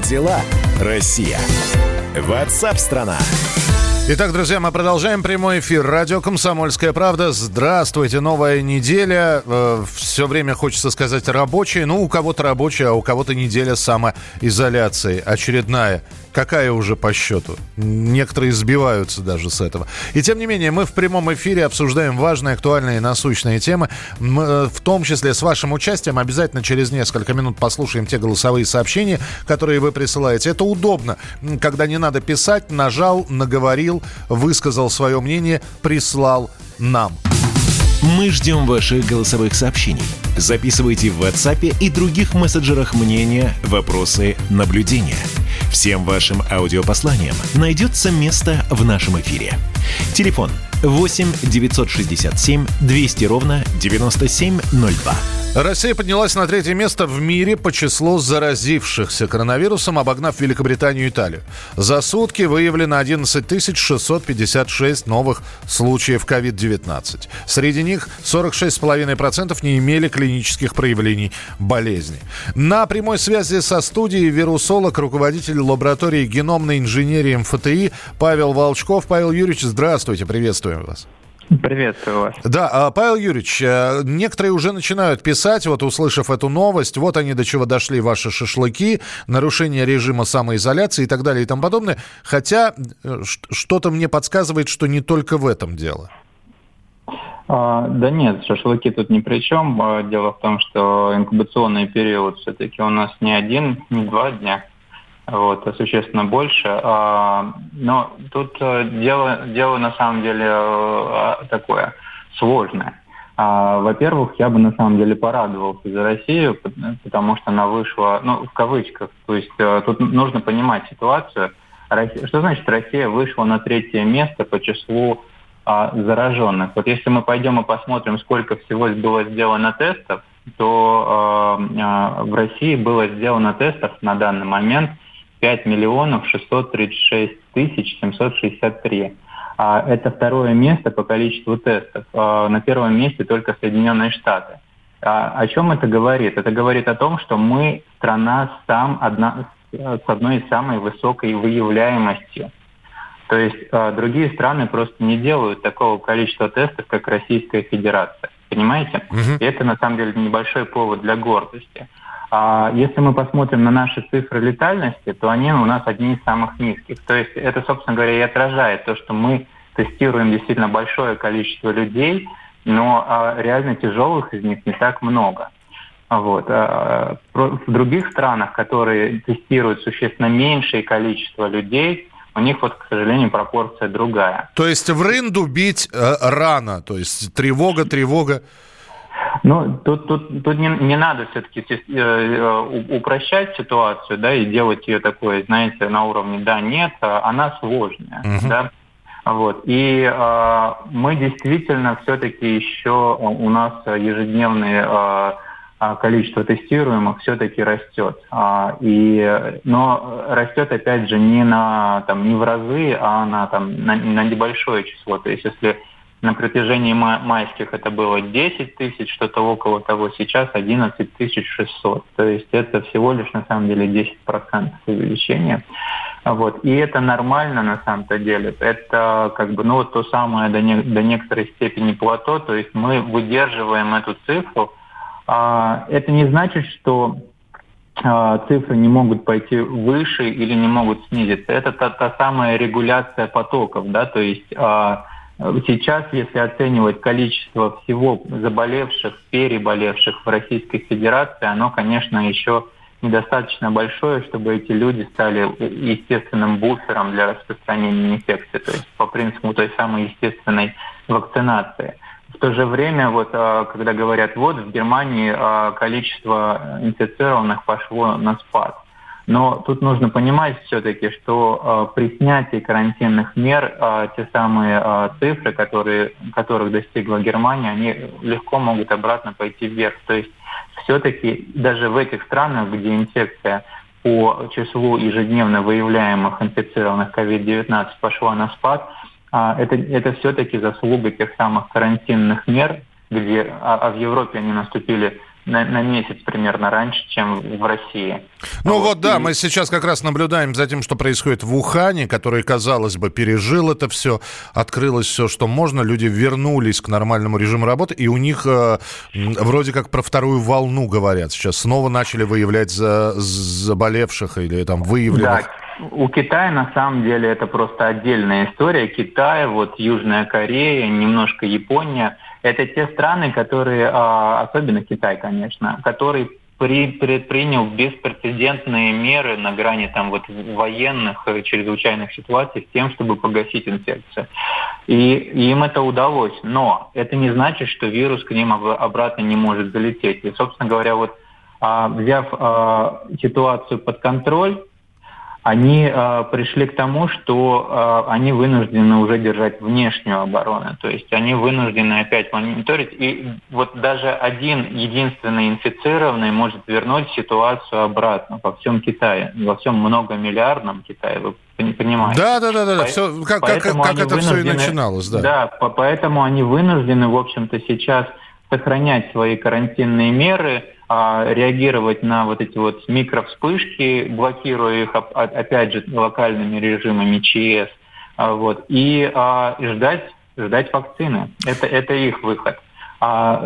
Дела, Россия? Ватсап-страна! Итак, друзья, мы продолжаем прямой эфир. Радио «Комсомольская правда». Здравствуйте, новая неделя. Э, все время хочется сказать рабочая. Ну, у кого-то рабочая, а у кого-то неделя самоизоляции. Очередная. Какая уже по счету? Некоторые сбиваются даже с этого. И тем не менее, мы в прямом эфире обсуждаем важные, актуальные и насущные темы. Мы, э, в том числе с вашим участием. Обязательно через несколько минут послушаем те голосовые сообщения, которые вы присылаете. Это удобно, когда не надо писать, нажал, наговорил, высказал свое мнение, прислал нам. Мы ждем ваших голосовых сообщений. Записывайте в WhatsApp и других мессенджерах мнения, вопросы, наблюдения. Всем вашим аудиопосланиям найдется место в нашем эфире. Телефон 8 967 200 ровно 9702. Россия поднялась на третье место в мире по числу заразившихся коронавирусом, обогнав Великобританию и Италию. За сутки выявлено 11 656 новых случаев COVID-19. Среди них 46,5% не имели клинических проявлений болезни. На прямой связи со студией вирусолог, руководитель лаборатории геномной инженерии МФТИ Павел Волчков. Павел Юрьевич, здравствуйте, приветствуем вас. Приветствую вас. Да, а, Павел Юрьевич, э, некоторые уже начинают писать, вот услышав эту новость, вот они до чего дошли, ваши шашлыки, нарушение режима самоизоляции и так далее и тому подобное. Хотя э, что-то мне подсказывает, что не только в этом дело. А, да нет, шашлыки тут ни при чем. А, дело в том, что инкубационный период все-таки у нас не один, не два дня вот, а существенно больше. А, но тут э, дело, дело на самом деле э, такое сложное. Во-первых, я бы на самом деле порадовался за Россию, потому что она вышла, ну, в кавычках, то есть э, тут нужно понимать ситуацию. Что значит Россия вышла на третье место по числу зараженных? Вот если мы пойдем и посмотрим, сколько всего было сделано тестов, то в России было сделано тестов на данный момент 5 миллионов 636 тысяч 763. А это второе место по количеству тестов. А на первом месте только Соединенные Штаты. А о чем это говорит? Это говорит о том, что мы страна сам одна, с одной из самой высокой выявляемостью. То есть э, другие страны просто не делают такого количества тестов, как Российская Федерация. Понимаете? Угу. И это на самом деле небольшой повод для гордости. А если мы посмотрим на наши цифры летальности, то они у нас одни из самых низких. То есть это, собственно говоря, и отражает то, что мы тестируем действительно большое количество людей, но а, реально тяжелых из них не так много. Вот. А, в других странах, которые тестируют существенно меньшее количество людей, у них вот, к сожалению, пропорция другая. То есть в рынду бить э, рано, то есть тревога, тревога. Ну, тут, тут, тут не, не надо все-таки э, э упрощать ситуацию, да, и делать ее такой, знаете, на уровне да-нет, а она сложная, uh-huh. да. Вот. И э, мы действительно все-таки еще у нас ежедневные э, количество тестируемых все-таки растет. А, и, но растет, опять же, не, на, там, не в разы, а на, там, на, на небольшое число. То есть если на протяжении майских это было 10 тысяч, что-то около того, сейчас 11 600. То есть это всего лишь на самом деле 10% увеличения. Вот. И это нормально на самом-то деле. Это как бы ну, вот то самое до, не, до некоторой степени плато, то есть мы выдерживаем эту цифру. А, это не значит, что а, цифры не могут пойти выше или не могут снизиться. Это та, та самая регуляция потоков, да, то есть а, Сейчас, если оценивать количество всего заболевших, переболевших в Российской Федерации, оно, конечно, еще недостаточно большое, чтобы эти люди стали естественным буфером для распространения инфекции, то есть по принципу той самой естественной вакцинации. В то же время, вот, а, когда говорят, вот в Германии а, количество инфицированных пошло на спад – но тут нужно понимать все-таки, что э, при снятии карантинных мер э, те самые э, цифры, которые, которых достигла Германия, они легко могут обратно пойти вверх. То есть все-таки даже в этих странах, где инфекция по числу ежедневно выявляемых инфицированных COVID-19 пошла на спад, это, это все-таки заслуга тех самых карантинных мер, где, а, а в Европе они наступили на, на месяц примерно раньше, чем в России. Ну вот, вот да, и... мы сейчас как раз наблюдаем за тем, что происходит в Ухане, который, казалось бы, пережил это все, открылось все, что можно, люди вернулись к нормальному режиму работы, и у них э, вроде как про вторую волну говорят сейчас. Снова начали выявлять за, заболевших или там выявленных. Да. У Китая на самом деле это просто отдельная история. Китай, вот Южная Корея, немножко Япония – это те страны, которые, а, особенно Китай, конечно, который при, предпринял беспрецедентные меры на грани там вот военных э, чрезвычайных ситуаций с тем, чтобы погасить инфекцию. И им это удалось. Но это не значит, что вирус к ним обратно не может залететь. И, собственно говоря, вот а, взяв а, ситуацию под контроль, они э, пришли к тому, что э, они вынуждены уже держать внешнюю оборону. То есть они вынуждены опять мониторить. И вот даже один единственный инфицированный может вернуть ситуацию обратно во всем Китае, во всем многомиллиардном Китае. Вы понимаете? Да, да, да, да. По- все, как, как, как это все и начиналось, да. Да, по- поэтому они вынуждены, в общем-то, сейчас сохранять свои карантинные меры, а, реагировать на вот эти вот микровспышки, блокируя их, опять же, локальными режимами ЧС, а, вот, и, а, и ждать, ждать вакцины. Это, это их выход. А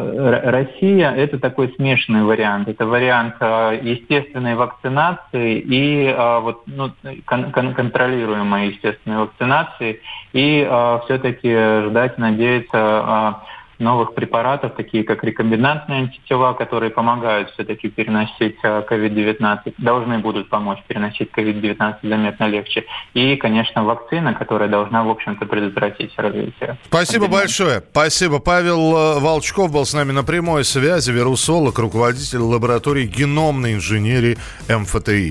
Россия – это такой смешанный вариант. Это вариант естественной вакцинации и вот, ну, кон контролируемой естественной вакцинации. И все-таки ждать, надеяться новых препаратов, такие как рекомбинантные антитела, которые помогают все-таки переносить COVID-19, э, должны будут помочь переносить COVID-19 заметно легче. И, конечно, вакцина, которая должна, в общем-то, предотвратить развитие. Спасибо большое. Спасибо. Павел э, Волчков был с нами на прямой связи, вирусолог, руководитель лаборатории геномной инженерии МФТИ.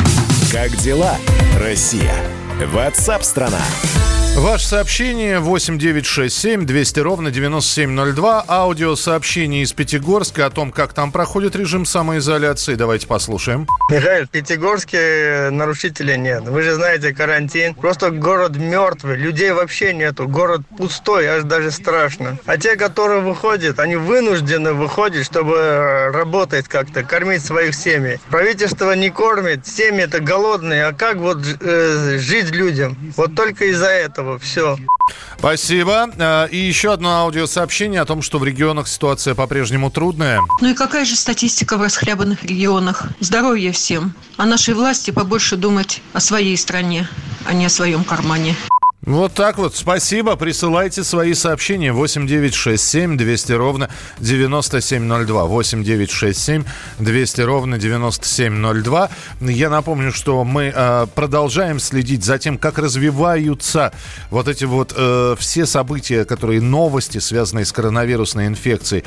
Как дела, Россия? Ватсап-страна! Ваше сообщение 8967 200 ровно 9702. Аудиосообщение из Пятигорска о том, как там проходит режим самоизоляции. Давайте послушаем. Михаил, в Пятигорске нарушителей нет. Вы же знаете, карантин. Просто город мертвый. Людей вообще нету. Город пустой, аж даже страшно. А те, которые выходят, они вынуждены выходить, чтобы работать как-то, кормить своих семей. Правительство не кормит, семьи-то голодные. А как вот э, жить людям? Вот только из-за этого этого. Все. Спасибо. Э, и еще одно аудиосообщение о том, что в регионах ситуация по-прежнему трудная. Ну и какая же статистика в расхлябанных регионах? Здоровья всем. А нашей власти побольше думать о своей стране, а не о своем кармане. Вот так вот. Спасибо. Присылайте свои сообщения. 8 9 6 7 200 ровно 9702. 8 9 6 7 200 ровно 9702. Я напомню, что мы э, продолжаем следить за тем, как развиваются вот эти вот э, все события, которые новости, связанные с коронавирусной инфекцией,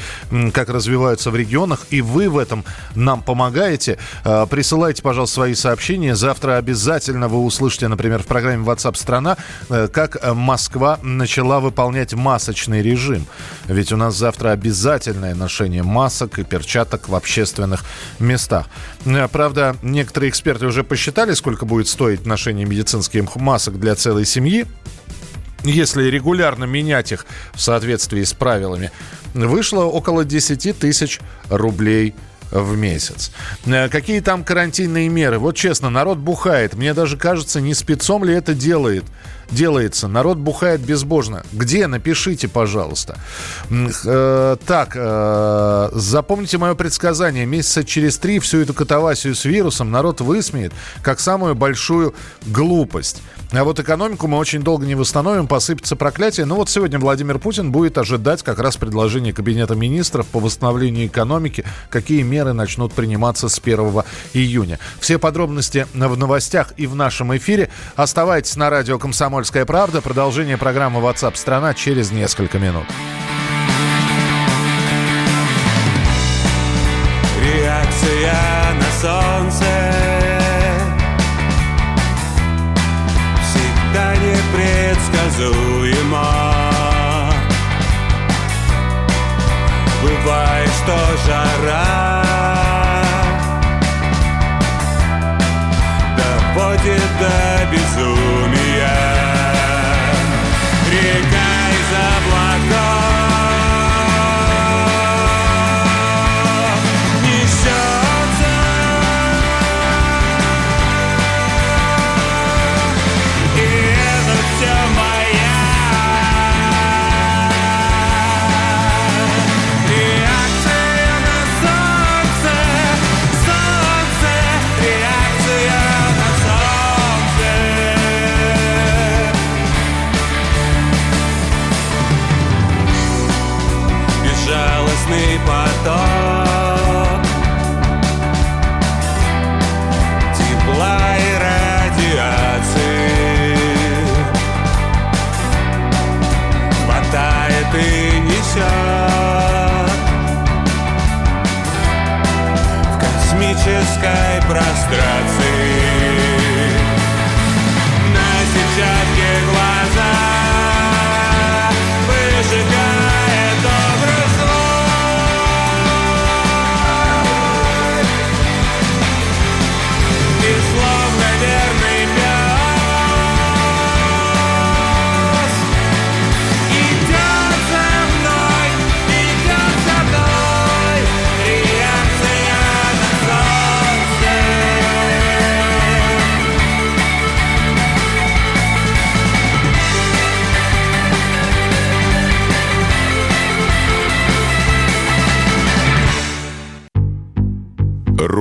как развиваются в регионах. И вы в этом нам помогаете. Э, присылайте, пожалуйста, свои сообщения. Завтра обязательно вы услышите, например, в программе WhatsApp страна э, как Москва начала выполнять масочный режим. Ведь у нас завтра обязательное ношение масок и перчаток в общественных местах. Э, правда, некоторые эксперты уже посчитали, сколько будет стоить ношение медицинских масок для целой семьи если регулярно менять их в соответствии с правилами, вышло около 10 тысяч рублей в месяц. Э, какие там карантинные меры? Вот честно, народ бухает. Мне даже кажется, не спецом ли это делает делается. Народ бухает безбожно. Где? Напишите, пожалуйста. Э, так, э, запомните мое предсказание. Месяца через три всю эту катавасию с вирусом народ высмеет как самую большую глупость. А вот экономику мы очень долго не восстановим, посыпется проклятие. Но вот сегодня Владимир Путин будет ожидать как раз предложения Кабинета министров по восстановлению экономики, какие меры начнут приниматься с 1 июня. Все подробности в новостях и в нашем эфире. Оставайтесь на радио «Комсомольская «Комсомольская правда». Продолжение программы WhatsApp страна через несколько минут. Реакция на солнце Всегда непредсказуема Бывает, что жара космической прострации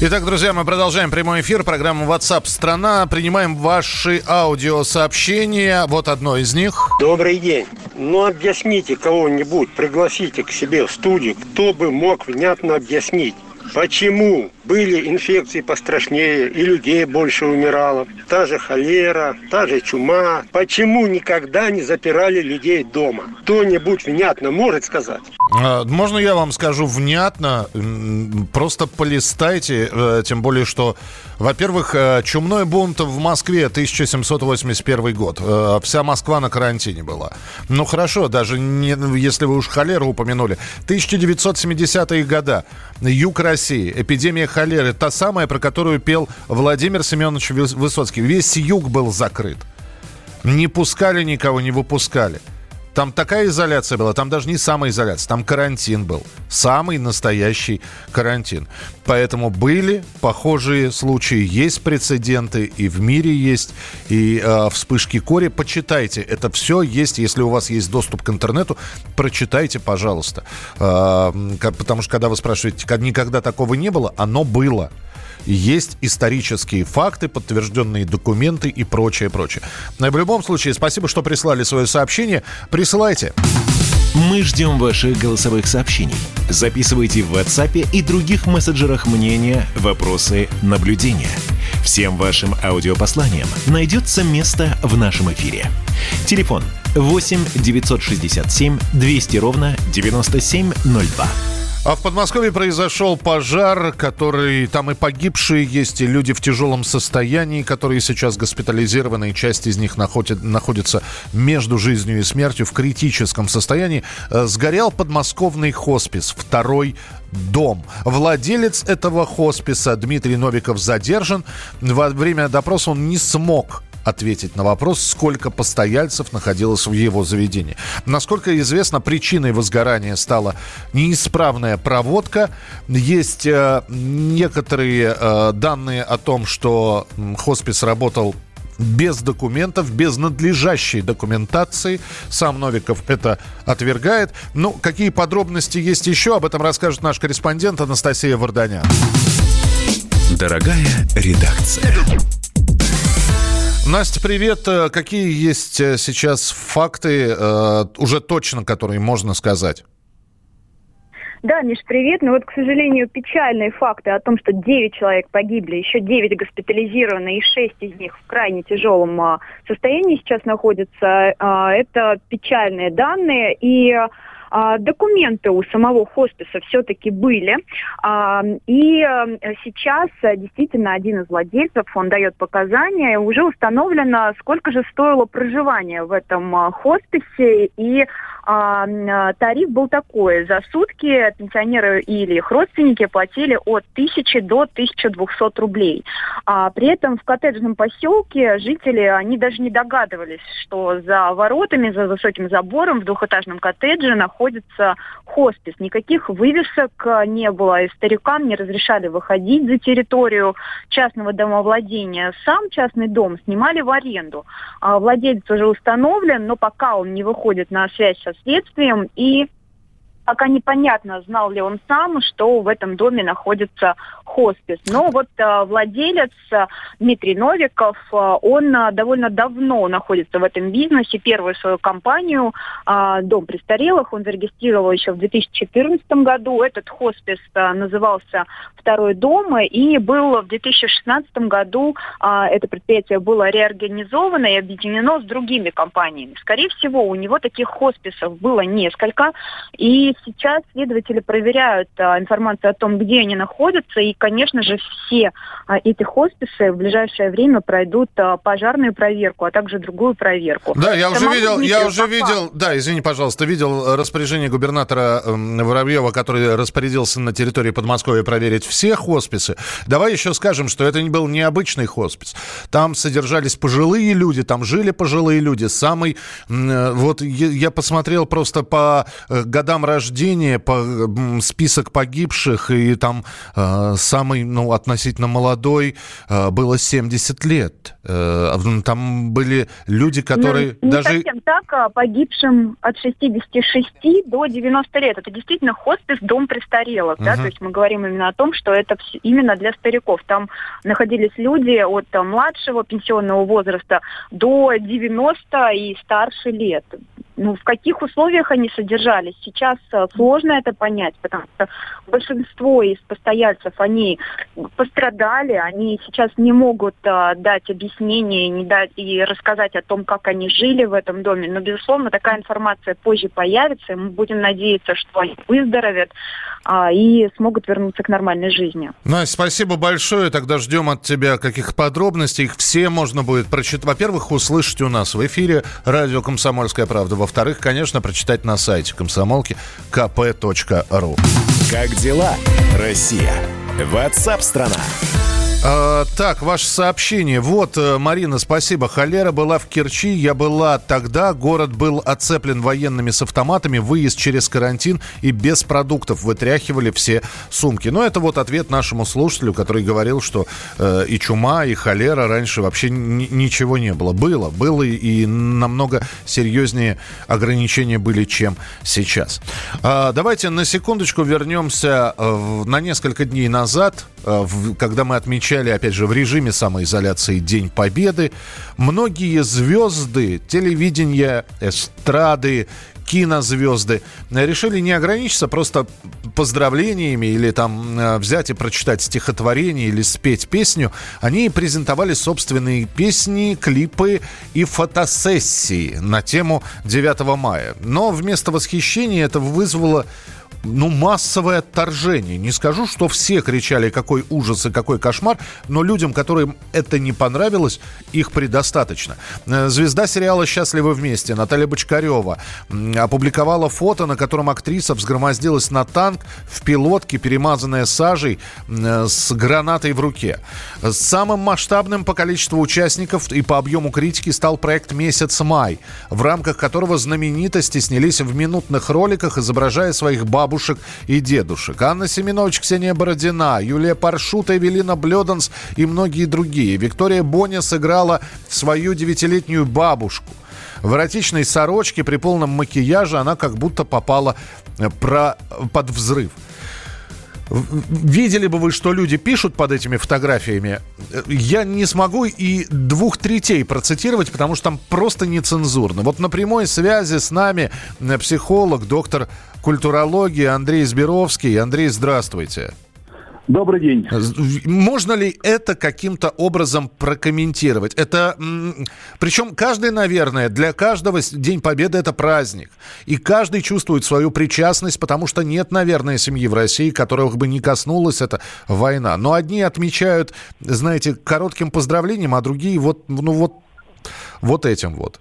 Итак, друзья, мы продолжаем прямой эфир. Программа WhatsApp страна. Принимаем ваши аудиосообщения. Вот одно из них. Добрый день. Ну, объясните кого-нибудь, пригласите к себе в студию, кто бы мог внятно объяснить, почему были инфекции пострашнее и людей больше умирало. Та же холера, та же чума. Почему никогда не запирали людей дома? Кто-нибудь внятно может сказать? А, Можно я вам скажу внятно? Просто полистайте, э, тем более, что, во-первых, э, чумной бунт в Москве 1781 год. Э, Вся Москва на карантине была. Ну хорошо, даже не, если вы уж холеру упомянули. 1970-е года. Юг России. Эпидемия холеры. Та самая, про которую пел Владимир Семенович Выс- Высоцкий. Весь юг был закрыт. Не пускали никого, не выпускали. Там такая изоляция была, там даже не самоизоляция, там карантин был. Самый настоящий карантин. Поэтому были похожие случаи, есть прецеденты, и в мире есть, и э, вспышки кори. Почитайте, это все есть, если у вас есть доступ к интернету, прочитайте, пожалуйста. Э, потому что когда вы спрашиваете, «Ка- никогда такого не было, оно было. Есть исторические факты, подтвержденные документы и прочее, прочее. В любом случае, спасибо, что прислали свое сообщение. Присылайте. Мы ждем ваших голосовых сообщений. Записывайте в WhatsApp и других мессенджерах мнения, вопросы, наблюдения. Всем вашим аудиопосланиям найдется место в нашем эфире. Телефон 8 967 200 ровно 9702. А в Подмосковье произошел пожар, который там и погибшие есть, и люди в тяжелом состоянии, которые сейчас госпитализированы, и часть из них находит, находится между жизнью и смертью в критическом состоянии. Э, Сгорел подмосковный хоспис, второй дом. Владелец этого хосписа Дмитрий Новиков задержан. Во время допроса он не смог ответить на вопрос, сколько постояльцев находилось в его заведении. Насколько известно, причиной возгорания стала неисправная проводка. Есть э, некоторые э, данные о том, что хоспис работал без документов, без надлежащей документации. Сам Новиков это отвергает. Ну, какие подробности есть еще, об этом расскажет наш корреспондент Анастасия Варданян. Дорогая редакция. Настя, привет. Э, Какие есть э, сейчас факты, э, уже точно, которые можно сказать? Да, Миш, привет. Ну вот, к сожалению, печальные факты о том, что 9 человек погибли, еще 9 госпитализированы, и 6 из них в крайне тяжелом а, состоянии сейчас находятся. А, это печальные данные. И а, документы у самого хосписа все-таки были. А, И а, сейчас а, действительно один из владельцев, он дает показания, уже установлено, сколько же стоило проживание в этом а, хосписе. И а, тариф был такой. За сутки пенсионеры или их родственники платили от 1000 до 1200 рублей. При этом в коттеджном поселке жители, они даже не догадывались, что за воротами, за высоким забором в двухэтажном коттедже находится находится хоспис. Никаких вывесок э, не было, и старикам не разрешали выходить за территорию частного домовладения. Сам частный дом снимали в аренду. А Владелец уже установлен, но пока он не выходит на связь со следствием, и пока непонятно, знал ли он сам, что в этом доме находится хоспис. Но вот э, владелец э, Дмитрий Новиков, э, он э, довольно давно находится в этом бизнесе. Первую свою компанию э, «Дом престарелых» он зарегистрировал еще в 2014 году. Этот хоспис э, назывался «Второй дом», и был в 2016 году э, это предприятие было реорганизовано и объединено с другими компаниями. Скорее всего, у него таких хосписов было несколько, и сейчас следователи проверяют а, информацию о том, где они находятся, и, конечно же, все а, эти хосписы в ближайшее время пройдут а, пожарную проверку, а также другую проверку. Да, я уже Самому видел, я уже видел, да, извини, пожалуйста, видел распоряжение губернатора эм, Воробьева, который распорядился на территории Подмосковья проверить все хосписы. Давай еще скажем, что это не был необычный хоспис. Там содержались пожилые люди, там жили пожилые люди. Самый, э, вот я я посмотрел просто по э, годам рождения, по м, список погибших, и там э, самый, ну, относительно молодой э, было 70 лет. Э, Там были люди, которые Ну, не даже... совсем так, а погибшим от 66 до 90 лет. Это действительно хоспис дом престарелых, да, Мгм. то есть мы говорим именно о том, что это именно для стариков. Там находились люди от а, младшего пенсионного возраста до 90 и старше лет. Ну, в каких условиях они содержались? Сейчас а, сложно это понять, потому что большинство из постояльцев, они пострадали, они сейчас не могут а, дать объяснение не дать, и рассказать о том, как они жили в этом доме. Но, безусловно, такая информация позже появится, и мы будем надеяться, что они выздоровеют а, и смогут вернуться к нормальной жизни. Настя, спасибо большое. Тогда ждем от тебя каких подробностей. Их все можно будет прочитать. Во-первых, услышать у нас в эфире радио «Комсомольская правда». Во-вторых, конечно, прочитать на сайте комсомолки kp.ru. Как дела, Россия? Ватсап-страна! А, так, ваше сообщение. Вот, э, Марина, спасибо. Холера была в Керчи. Я была тогда. Город был оцеплен военными с автоматами. Выезд через карантин и без продуктов. Вытряхивали все сумки. Но это вот ответ нашему слушателю, который говорил, что э, и чума, и холера раньше вообще ни- ничего не было. Было. Было и, намного серьезнее ограничения были, чем сейчас. А, давайте на секундочку вернемся э, на несколько дней назад, э, в- когда мы отмечали, опять же, в режиме самоизоляции День Победы. Многие звезды телевидения, эстрады, кинозвезды решили не ограничиться просто поздравлениями или там э, взять и прочитать стихотворение или спеть песню. Они презентовали собственные песни, клипы и фотосессии на тему 9 мая. Но вместо восхищения это вызвало ну, массовое отторжение. Не скажу, что все кричали, какой ужас и какой кошмар, но людям, которым это не понравилось, их предостаточно. Э, Звезда сериала «Счастливы вместе» Наталья Бочкарева опубликовала фото, на котором актриса взгромоздилась на танк в пилотке, перемазанная сажей, э, с гранатой в руке. Самым масштабным по количеству участников и по объему критики стал проект «Месяц май», в рамках которого знаменитости снялись в минутных роликах, изображая своих бабушек и дедушек. Анна Семенович, Ксения Бородина, Юлия Паршута, Эвелина Блёданс и многие другие. Виктория Боня сыграла свою девятилетнюю бабушку. В эротичной сорочке при полном макияже она как будто попала э, про, под взрыв. Видели бы вы, что люди пишут под этими фотографиями? Э, Я не смогу и двух третей процитировать, потому что там просто нецензурно. Вот на прямой связи с нами э, психолог, доктор культурологии Андрей Сберовский. Андрей, здравствуйте. Добрый день. З- Можно ли это каким-то образом прокомментировать? Это, причем каждый, наверное, для каждого День Победы это праздник. И каждый чувствует свою причастность, потому что нет, наверное, семьи в России, которых бы не коснулась эта война. Но одни отмечают, знаете, коротким поздравлением, а другие вот, ну вот, вот этим вот.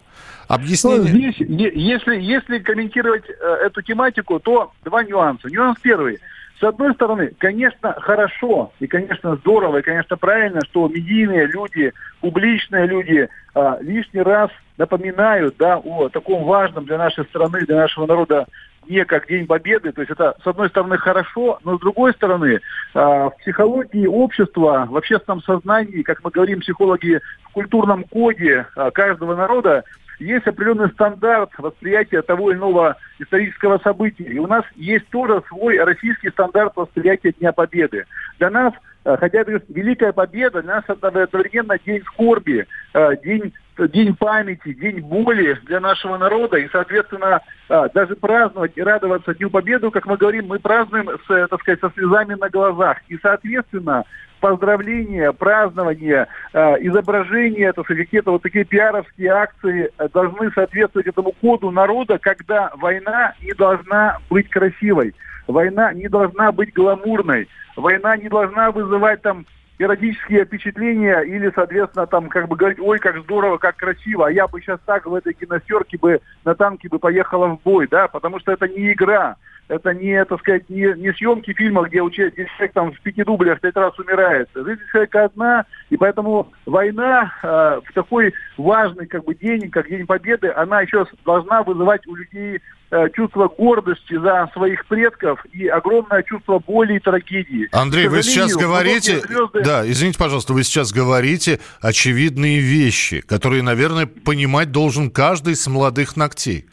Ну, Объяснение... здесь, е- если, если комментировать э, эту тематику, то два нюанса. Нюанс первый. С одной стороны, конечно, хорошо и, конечно, здорово, и, конечно, правильно, что медийные люди, публичные люди а, лишний раз напоминают да, о таком важном для нашей страны, для нашего народа не как День Победы. То есть это, с одной стороны, хорошо, но с другой стороны, а, в психологии общества, в общественном сознании, как мы говорим, психологи, в культурном коде а, каждого народа есть определенный стандарт восприятия того или иного исторического события. И у нас есть тоже свой российский стандарт восприятия Дня Победы. Для нас э, Хотя это Великая Победа для нас это одновременно день скорби, э, день, день памяти, день боли для нашего народа. И, соответственно, э, даже праздновать и радоваться Дню Победы, как мы говорим, мы празднуем, с, так сказать, со слезами на глазах. И, соответственно, поздравления, празднования, э, изображения, это какие-то вот такие пиаровские акции э, должны соответствовать этому коду народа, когда война не должна быть красивой, война не должна быть гламурной, война не должна вызывать там эротические впечатления или, соответственно, там как бы говорить, ой, как здорово, как красиво, а я бы сейчас так в этой киностерке бы на танке бы поехала в бой, да, потому что это не игра, это не, так сказать, не, не съемки фильма, где где человек там в пяти дублях пять раз умирает. Жизнь человека одна, и поэтому война э, в такой важный как бы день, как День Победы, она еще должна вызывать у людей э, чувство гордости за своих предков и огромное чувство боли и трагедии. Андрей, вы сейчас говорите... Звезды... Да, извините, пожалуйста, вы сейчас говорите очевидные вещи, которые, наверное, понимать должен каждый с молодых ногтей.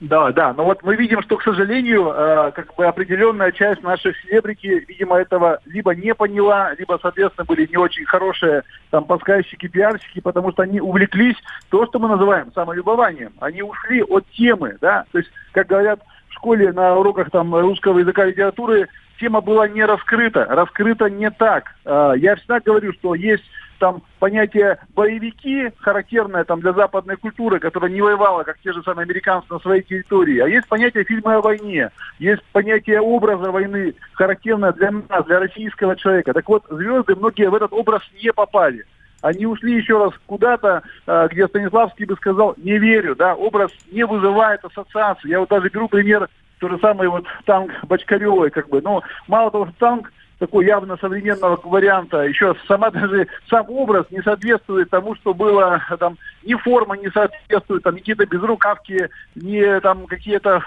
Да, да, но вот мы видим, что, к сожалению, э, как бы определенная часть наших селебрити, видимо, этого либо не поняла, либо, соответственно, были не очень хорошие там подсказчики, пиарщики, потому что они увлеклись то, что мы называем самолюбованием. Они ушли от темы, да, то есть, как говорят в школе на уроках там русского языка и литературы, тема была не раскрыта, раскрыта не так. Э, я всегда говорю, что есть там понятие боевики, характерное там для западной культуры, которая не воевала, как те же самые американцы на своей территории, а есть понятие фильма о войне, есть понятие образа войны, характерное для нас, для российского человека. Так вот, звезды многие в этот образ не попали. Они ушли еще раз куда-то, э, где Станиславский бы сказал, не верю, да, образ не вызывает ассоциации. Я вот даже беру пример, то же самое вот танк Бочкаревой, как бы, но мало того, что танк такой явно современного варианта. Еще сама даже сам образ не соответствует тому, что было там ни форма не соответствует, там какие-то безрукавки, не там какие-то.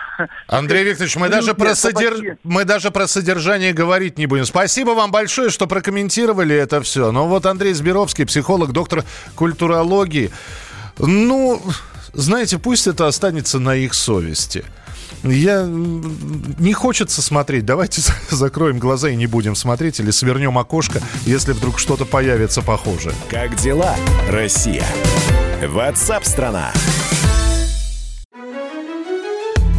Андрей Викторович, мы даже про содер... мы даже про содержание говорить не будем. Спасибо вам большое, что прокомментировали это все. Но вот Андрей Збировский, психолог, доктор культурологии. Ну, знаете, пусть это останется на их совести. Я не хочется смотреть. Давайте закроем глаза и не будем смотреть или свернем окошко, если вдруг что-то появится похожее. Как дела, Россия? WhatsApp страна.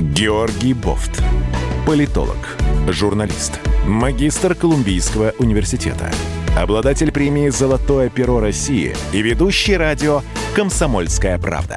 Георгий Бофт. Политолог, журналист, магистр Колумбийского университета, обладатель премии «Золотое перо России» и ведущий радио «Комсомольская правда»